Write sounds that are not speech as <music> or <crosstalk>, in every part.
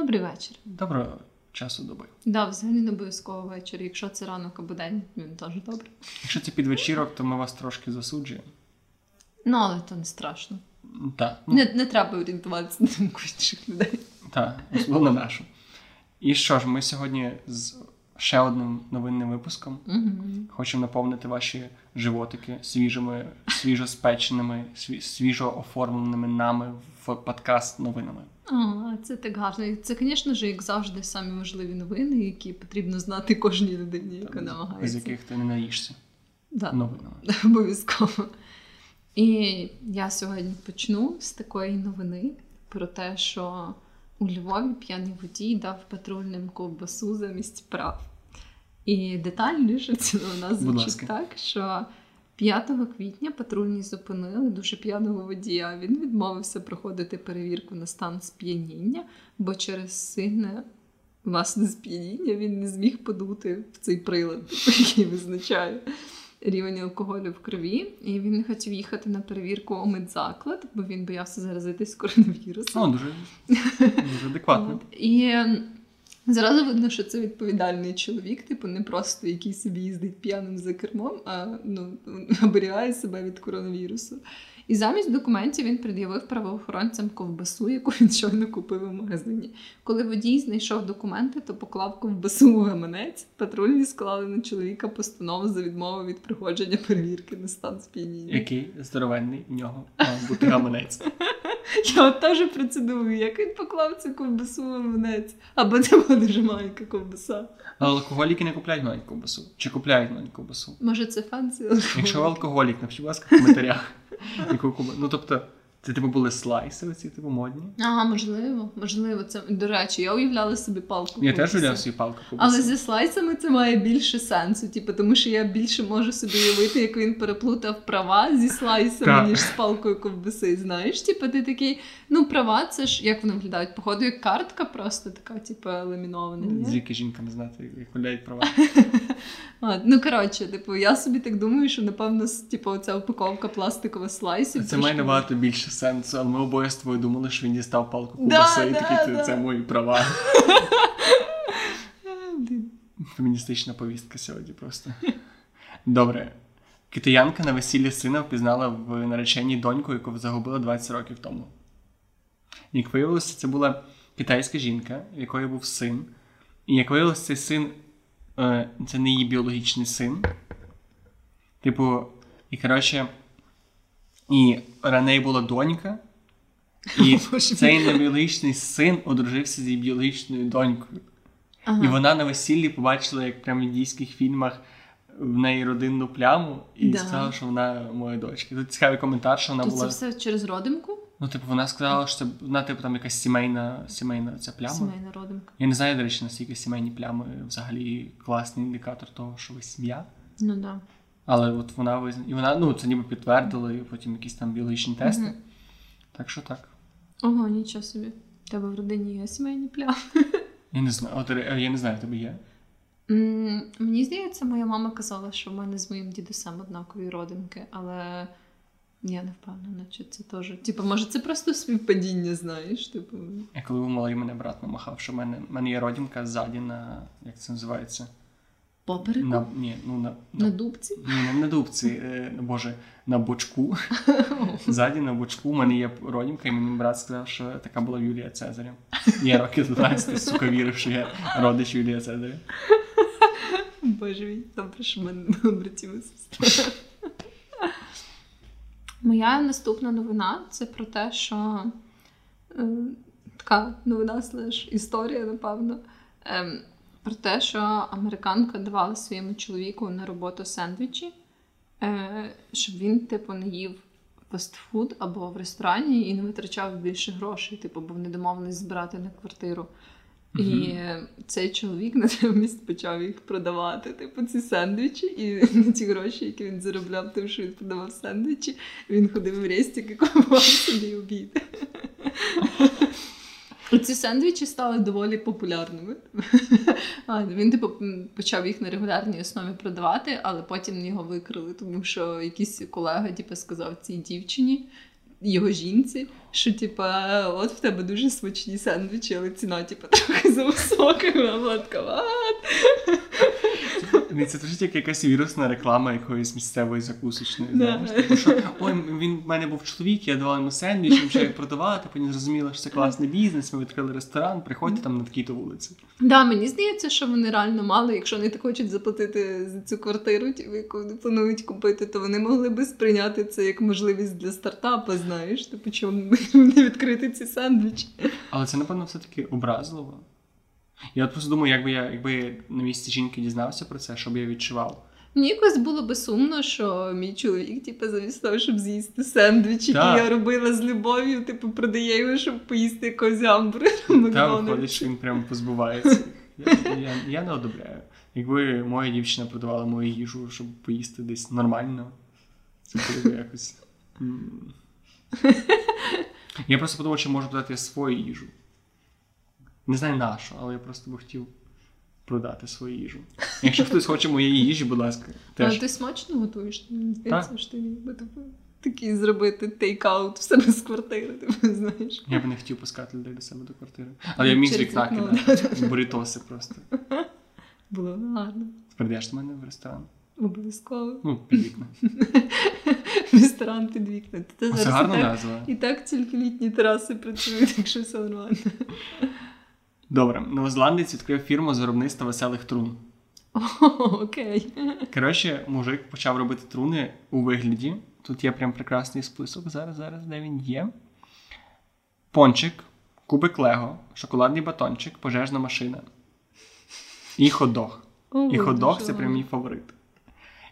Добрий вечір. Доброго часу доби. Да, взагалі не обов'язково вечір. Якщо це ранок або день, він теж добре. Якщо це підвечірок, то ми вас трошки засуджуємо. Ну, але то не страшно. Так, ну, Не, не треба орієнтуватися на думку інших людей. та, особливо нашу. І що ж, ми сьогодні з ще одним новинним випуском Угу. хочемо наповнити ваші животики свіжими, свіжоспеченими, свіжо оформленими нами в подкаст новинами. А, це так гарно. І Це, звісно ж, як завжди, самі важливі новини, які потрібно знати кожній людині, яка Без намагається. яких ти не наїшся Да. новинами. <laughs> Обов'язково. І я сьогодні почну з такої новини про те, що у Львові п'яний водій дав патрульним ковбасу замість прав. І детальніше це у нас звучить так, що 5 квітня патрульні зупинили дуже п'яного водія. Він відмовився проходити перевірку на стан сп'яніння, бо через сильне власне сп'яніння він не зміг подути в цей прилад, <laughs> який визначає рівень алкоголю в крові. І він не хотів їхати на перевірку у медзаклад, бо він боявся заразитись коронавірусом. О, дуже, дуже адекватно. І зразу видно, що це відповідальний чоловік, типу, не просто який собі їздить п'яним за кермом, а ну, <laughs> оберігає себе від коронавірусу. І замість документів він пред'явив правоохоронцям ковбасу, яку він щойно купив у магазині. Коли водій знайшов документи, то поклав ковбасу у гаманець. Патрульні склали на чоловіка постанову за відмову від проходження перевірки на стан сп'яніння. Який здоровенний в нього мав бути гаманець. <laughs> <laughs> Я от теж про це думаю, як він поклав цю ковбасу в гаманець. Або це була дуже маленька ковбаса. Але алкоголіки не купляють маленьку ковбасу. Чи купляють маленьку ковбасу? Може, це фанці? Якщо алкоголік, напишіть, будь ласка, в коментарях. <laughs> Яку Ну, тобто, це типу були слайси, оці типу модні. Ага, можливо, можливо, це до речі, я уявляла собі палку. Я теж уявляв свою палку ковбаси. Але зі слайсами це має більше сенсу, типу, тому що я більше можу собі уявити, як він переплутав права зі слайсами, Так. ніж з палкою ковбаси. Знаєш, типу, ти такий, ну, права, це ж як вони виглядають? Походу, як картка, просто така, типу, ламінована. Звідки жінка не знати, як виглядають права. <laughs> А, ну коротше, типу, я собі так думаю, що напевно типу, оця упаковка пластикова слайсів. Це має набагато більше сенсу, але ми обоє з тобою думали, що він дістав палку Да, і да, такий, це, да. це мої права. <laughs> Феміністична повістка сьогодні просто. Добре. Китаянка на весіллі сина впізнала в нареченні доньку, яку загубила 20 років тому. Як виявилося, це була китайська жінка, в якої був син. І як виявилося, цей син це не її біологічний син. Типу, і коротше, і неї була донька, і <laughs> цей небіологічний син одружився з її біологічною донькою. Ага. І вона на весіллі побачила, як прямо в індійських фільмах в неї родинну пляму, і Да. сказала, що вона моя дочка. Тут цікавий коментар, що вона То була. це все через родимку? Ну, типу, вона сказала, що це вона, типу, там якась сімейна, сімейна ця пляма. Сімейна родимка. Я не знаю, до речі, наскільки сімейні плями взагалі класний індикатор того, що ви сім'я. Ну да. Але от вона визна... і вона, ну, це ніби підтвердила, і потім якісь там біологічні тести. Мгм. Так що так. Ого, нічого собі. В Тебе в родині є сімейні плями. Я не знаю, от, я не знаю, тебе є. Мені здається, моя мама казала, що в мене з моїм дідусем однакові родинки, але я не впевнена, чи це теж. Типу, може, це просто співпадіння, знаєш? Типу. Я коли був малий, мене брат намахав, що в мене, в мене є родинка ззаді на. як це називається? Попереку? На, ні, ну, на, На на, дубці? ні, не на дубці, е, боже, на бочку. <laughs> Ззаді на бочку в мене є родинка, і мені брат сказав, що така була Юлія Цезаря. Я років 12, сука, вірив, що я родич Юлія Цезаря. Боже мій, добре, що в мене немає братів і сестер. Моя наступна новина це про те, що е, така новина слеш історія, напевно. Е, про те, що американка давала своєму чоловіку на роботу сендвічі, е, щоб він, типу, не їв фастфуд або в ресторані і не витрачав більше грошей, типу, бо вони домовились збирати на квартиру. І е, цей чоловік натомість почав їх продавати, типу, ці сендвічі, і на <laughs> ті гроші, які він заробляв, тим, що він продавав сендвічі, він ходив в рестик і купував собі обід. Ці сендвічі стали доволі популярними. Він типу почав їх на регулярній основі продавати, але потім його викрили, тому що якийсь колега типу, сказав цій дівчині, його жінці, що типа, от в тебе дуже смачні сендвічі, але ціна, типа, трохи за висока. Вона така, Ні, Це теж тільки якась вірусна реклама якоїсь місцевої закусочної. Да. Знаєш, типу, що ой, він в мене був чоловік, я давала йому сендвіч, він почав їх продавати, потім зрозуміла, що це класний бізнес. Ми відкрили ресторан, приходьте там на такій-то вулиці. Да, мені здається, що вони реально мали, якщо вони так хочуть заплатити за цю квартиру, яку вони планують купити, то вони могли би сприйняти це як можливість для стартапу, знаєш, типу, чому <laughs> не відкрити ці сендвічі. Але це, напевно, все-таки образливо. Я от просто думаю, якби я якби на місці жінки дізнався про це, що б я відчував. Мені якось було би сумно, що мій чоловік, типу, замість того, щоб з'їсти сендвіч, який я робила з любов'ю, типу, продає його, щоб поїсти якогось гамбургера в Та виходить, що він прямо позбувається. Я, я, я не одобряю. Якби моя дівчина продавала мою їжу, щоб поїсти десь нормально, це було б якось. Я просто подумав, чи можу продати свою їжу. Не знаю на що, але я просто би хотів продати свою їжу. Якщо хтось хоче моєї їжі, будь ласка, Але теж. ти смачно готуєш, мені здається, що ти міг би такий зробити take-out в себе з квартири, типу, знаєш. Я би не хотів пускати людей до себе до квартири. Але я міг з вікна кидати. Бурітоси просто. Було гарно. Прийдеш до мене в ресторан? Обов'язково. Ну, під вікна. <laughs> <laughs> Ресторан під вікна. Це зараз і гарна так- назва. І так тільки літні тераси працюють, так що все нормально. Добре, новозеландець відкрив фірму з виробництва веселих трун. О, окей. Коротше, мужик почав робити труни у вигляді. Тут є прям прекрасний список. Зараз, зараз, де він є. Пончик, кубик Лего, шоколадний батончик, пожежна машина. І хот-дог. О, І хот-дог це прям мій фаворит.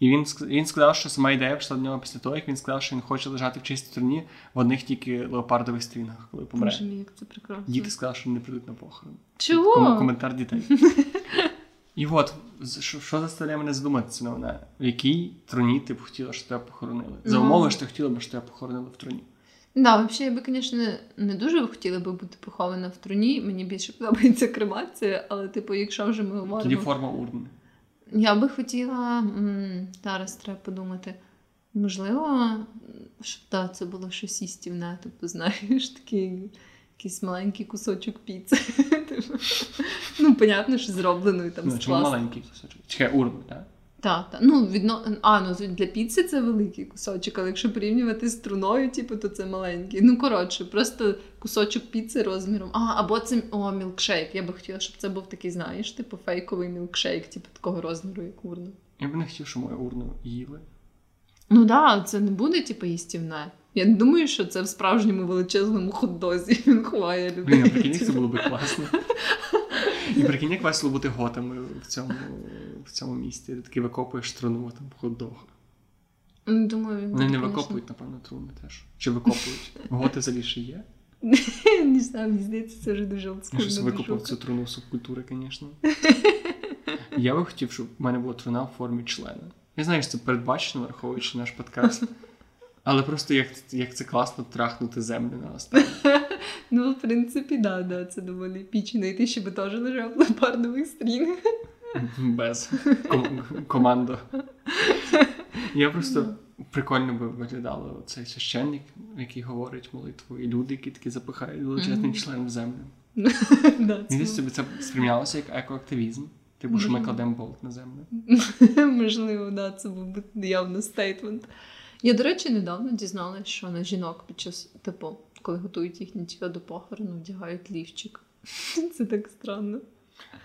І він, він сказав, що сама ідея прийшла до нього після того, як він сказав, що він хоче лежати в чистій труні в одних тільки леопардових стрінах, коли помре. Боже мій, як це прекрасно. Діти сказали, що не прийдуть на похорон. Чого? Ком- коментар дітей. <laughs> І от, що, що заставляє мене задуматися новина? В якій труні ти б хотіла, щоб тебе похоронили? За Ну. умови, що ти хотіла б, щоб тебе похоронили в труні. Да, взагалі, я би, звісно, не дуже хотіла би бути похована в труні. Мені більше подобається кремація, але, типу, якщо вже ми говоримо. Тоді форма урни. Я би хотіла. Зараз треба подумати. Можливо, щоб да, це було щось істівне, тобто, знаєш, такий якийсь маленький кусочок піци. <laughs> Типу. Ну, понятно, що зробленої там Ну, з чому маленький кусочок? Чекай, урби, так? Так, так. Ну, відно... А, ну для піци це великий кусочок, але якщо порівнювати з труною, типу, то це маленький. Ну, коротше, просто кусочок піци розміром. А, або це о, мілкшейк. Я би хотіла, щоб це був такий, знаєш, типу фейковий мілкшейк, типу такого розміру, як урна. Я б не хотів, щоб мою урну їли. Ну да, це не буде, типу, їстівне. Я не думаю, що це в справжньому величезному хот-дозі <laughs> він ховає людей. Блін, а прикинь, це було б класно. І прикинь, як весело бути готами в цьому, в цьому місті. Ти такий викопуєш труну там хот-дог. Ну, Думаю, він Вони не конечно, викопують, напевно, труни теж. Чи викопують? <laughs> Готи взагалі ще є? Не знаю, мені здається, це вже дуже Я олдскульна щось викопав цю труну субкультури, звісно. <laughs> Я би хотів, щоб в мене була труна в формі члена. Я знаю, що це передбачено, враховуючи наш подкаст. <laughs> Але просто як, як це класно трахнути землю на останнє. Ну, в принципі, да, да, це доволі епічно. І ти ще би теж лежав в леопардових стрінах. Без <laughs> ком- командо. <laughs> Я просто прикольно би виглядало цей священник, який говорить молитву, і люди, які такі запихають величезний Мгм. член в землю. <laughs> Мені собі це сприймалося як екоактивізм. Типу, що ми кладемо болт на землю. Можливо, да, це був би явно стейтмент. Я, до речі, недавно дізналася, що на жінок під час, типу, коли готують їхнє тіло до похорону, вдягають лівчик. Це так странно.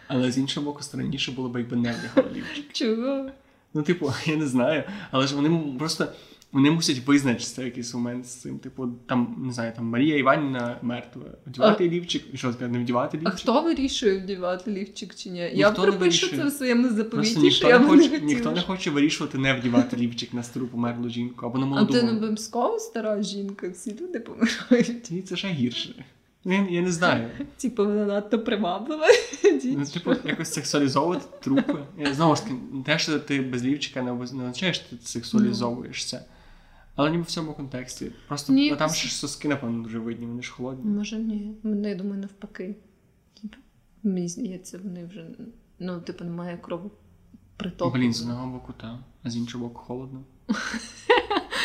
Але з іншого боку, странніше було б, якби не вдягали лівчик. Чого? Ну, типу, <laughs> я не знаю, але ж вони просто вони мусять визначитися якийсь момент з цим. Типу, там, не знаю, там Марія Іванівна мертва. Вдівати лівчик, і що сказати, не вдівати А хто вирішує вдівати лівчик чи ні? я Ніхто пропишу це в своєму заповіті, що ніхто я не, б хоче, не ніхто не хоче вирішувати не вдівати лівчик на стару померлу жінку або на А молоду. ти не обов'язково стара жінка, всі люди помирають. Ні, це ще гірше. Я, я не знаю. <laughs> Типу, вона надто приваблива. <laughs> Ну, типу, якось сексуалізовувати трупи. Я, знову ж таки, те, що ти без лівчика не означає, що ти сексуалізовуєш це. Але ніби в цьому контексті. Просто Ні, ну, там це- ще ж соски, напевно, дуже видні, вони ж холодні. Може, ні. Мене, я думаю, навпаки. Мені здається, вони вже, ну, типу, немає кровопритоку. Блін, з одного боку, так, а з іншого боку холодно. <laughs>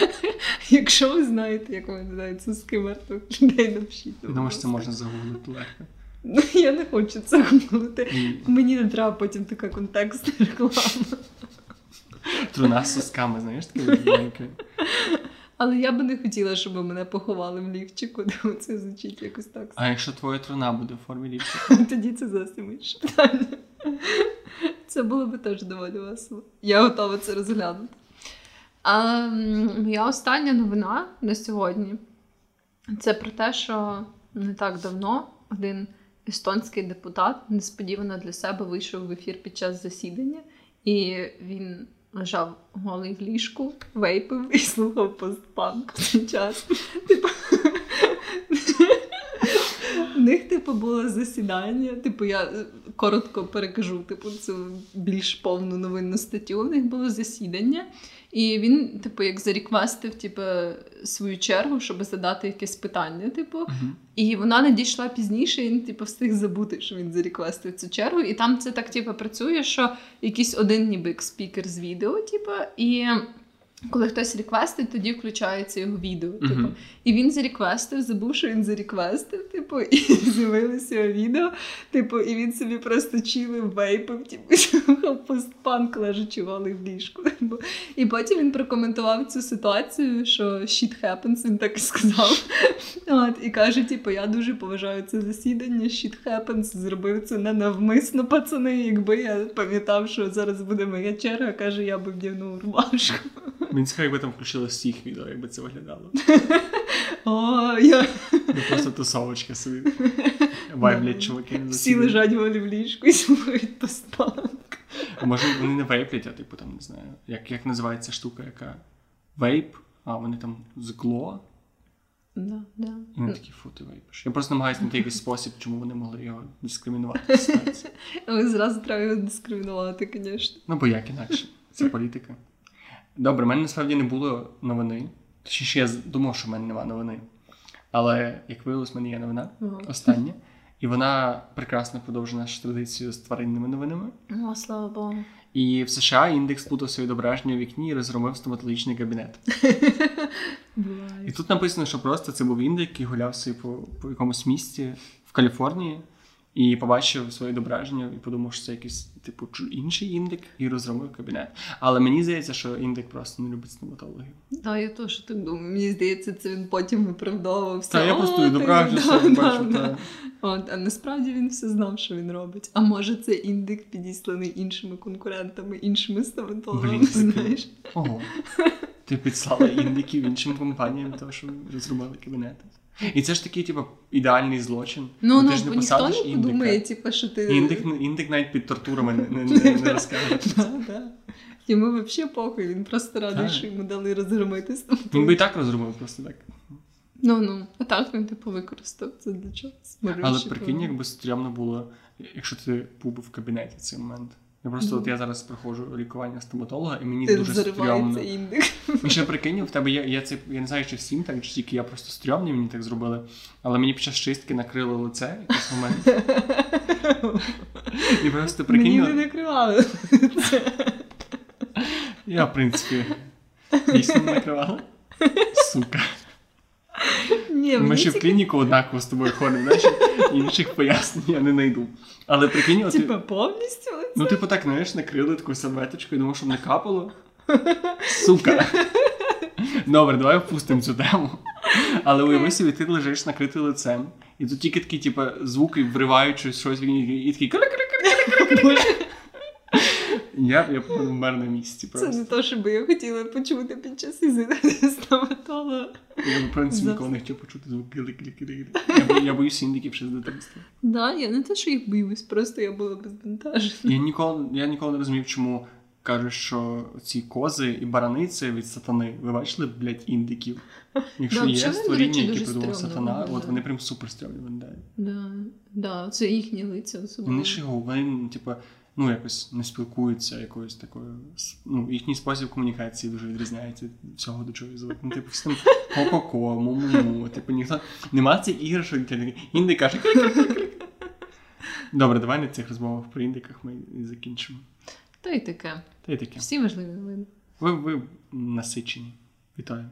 <laughs> Якщо ви знаєте, як виглядають соски мертвих людей, напишіть. Думаю, що це можна загуглити легко. Ну, <laughs> я не хочу це гуглити. Мені не треба потім така контекстна реклама. Труна з сосками, знаєш, таке маленьке. Але я би не хотіла, щоб мене поховали в лівчику, де це звучить якось так. А якщо твоя труна буде в формі лівчика? <laughs> Тоді це зовсім інше питання. Це було би теж доволі весело. Я готова це розглянути. А моя остання новина на сьогодні це про те, що не так давно один естонський депутат несподівано для себе вийшов в ефір під час засідання, і він лежав голий в ліжку, вейпив і слухав постпанк в цей час. Типу, в них, типу, було засідання. Типу, я коротко перекажу, типу, цю більш повну новинну статтю. У них було засідання, і він, типу, як заріквестив типу, свою чергу, щоб задати якесь питання, типу. Мгм. І вона надійшла пізніше, і він типу, встиг забути, що він заріквестив цю чергу. І там це так типу, працює, що якийсь один ніби спікер з відео, типу, і коли хтось реквестить, тоді включається його відео. Типу. Мгм. І він зареквестив, забув, що він зареквестив, типу, і <laughs> з'явилося його відео. Типу, і він собі просто чилив, вейпив, типу, <laughs> постпанк, лежачи голий в ліжку. Типу. І потім він прокоментував цю ситуацію, що shit happens, він так і сказав. <laughs> От, і каже: типу, я дуже поважаю це засідання, shit happens, зробив це ненавмисно, пацани. Якби я пам'ятав, що зараз буде моя черга, каже, я би вдягнув рубашку. <laughs> Він цікаво, якби там включили всіх відео, якби це виглядало. О, я... Не просто тусовочка собі. Вайблять чуваки. Всі лежать в ліжку і слухають постпанк. А Може вони не вейплять, а типу там не знаю. Як, як називається штука, яка вейп, а вони там з гло, Да, да. вони такі фу, ти вейпиш. Я просто намагаюся знайти якийсь спосіб, чому вони могли його дискримінувати. Але зразу треба його дискримінувати, звісно. Ну, бо як інакше. Це політика. Добре, в мене насправді не було новини. Точніше, я думав, що в мене немає новини. Але як виявилось, в мене є новина Ага. остання. <laughs> І вона прекрасно продовжує нашу традицію з тваринними новинами. О, слава Богу. І в США індекс плутав своє відображення у вікні і розгромив стоматологічний кабінет. <laughs> І тут написано, що просто це був індик, який гуляв собі по, по якомусь місті в Каліфорнії і побачив своє відображення і подумав, що це якийсь типу інший індик і розгромив кабінет. Але мені здається, що індик просто не любить стоматологів. Да, я теж так думаю. Мені здається, це він потім виправдовувався. Та я просто да, да». От, а насправді він все знав, що він робить. А може, це індик підісланий іншими конкурентами, іншими стоматологами, Блін, знаєш. Ого. Ти підслала індиків іншим компаніям, тому що розробили кабінети. І це ж такий, типу, ідеальний злочин. Ну, ну, ти ж не ніхто посадиш не індика. подумає, типу, що ти. Індик, індик навіть під тортурами не, не, <laughs> не, не розкаже. Да, да. Йому взагалі похуй, він просто радий, Так. що йому дали розгромити Він би і так розробив просто так. Ну ну, а так він типу використав це для чогось. Але прикинь, якби стрьомно було, якщо ти був в кабінеті в цей момент. Я просто Ну. от я зараз проходжу лікування стоматолога, і мені ти дуже стрьомно. індик. І ще прикинь, в тебе є, я це я не знаю, чи всім так, чи тільки я просто стрьомний, мені так зробили. Але мені під час чистки накрило лице якийсь момент. І просто Мені прикинь, не накривали. я, в принципі, дійсно не накривала. Сука. Ні, Ми ще в клініку однаково з тобою ходимо, знаєш, інших пояснень я не знайду. Але прикинь, от, типа, повністю ну типу так, знаєш, накрили таку серветочку і думав, щоб не капало. Сука. Добре, давай впустимо цю тему. Але уяви собі, ти лежиш накритий лицем, і тут тільки такі, типу, звуки вриваючи щось і такий Я, я помер на місці Це не те, що би я хотіла почути під час до стоматолога. Я в принципі ніколи не хотів почути звук кри-кри-кри-кри. Я, бо- я боюсь індиків ще з дитинства. Да, я не те, що їх боюсь, просто я була безбентажена. Я ніколи, я ніколи не розумів, чому кажуть, що ці кози і барани це від сатани. Ви бачили, блядь, індиків? Якщо Да, є створіння, які придумав сатана, от вони прям супер стрьомні виглядають. Да, да, це їхні лиця особливо. Вони його, вони, типу, ну якось не спілкуються якоюсь такою. Ну, їхній спосіб комунікації дуже відрізняється від всього, до чого звик. Ну, типу, всі там ко-ко-ко, му-му-му. Типу, ніхто. Нема цих ігор, що індик каже. Добре, давай на цих розмовах про індиках ми і закінчимо. Та й таке. Та й таке. Всі важливі новини. Ви, ви насичені. Вітаю.